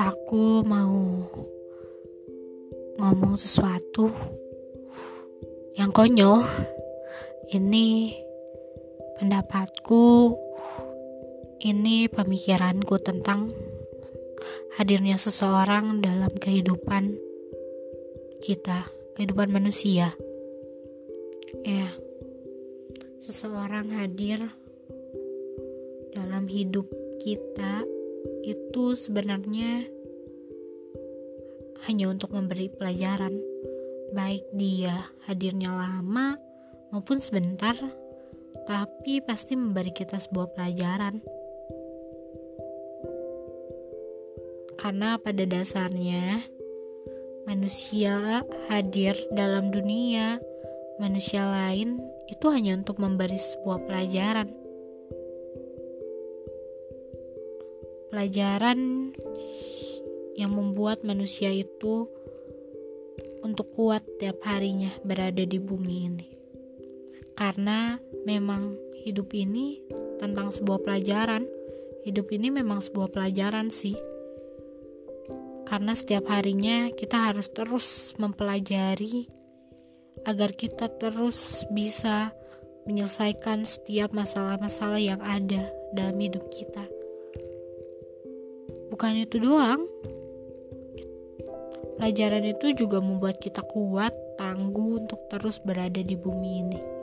Aku mau ngomong sesuatu yang konyol. Ini pendapatku, ini pemikiranku tentang hadirnya seseorang dalam kehidupan kita, kehidupan manusia. Ya, seseorang hadir dalam hidup kita itu sebenarnya hanya untuk memberi pelajaran, baik dia hadirnya lama maupun sebentar, tapi pasti memberi kita sebuah pelajaran. Karena pada dasarnya manusia hadir dalam dunia manusia lain itu hanya untuk memberi sebuah pelajaran. Pelajaran yang membuat manusia itu untuk kuat tiap harinya berada di bumi ini. Karena memang hidup ini tentang sebuah pelajaran. Hidup ini memang sebuah pelajaran sih. Karena setiap harinya kita harus terus mempelajari agar kita terus bisa menyelesaikan setiap masalah-masalah yang ada dalam hidup kita. Bukan itu doang, Pelajaran itu juga membuat kita kuat, tangguh untuk terus berada di bumi ini.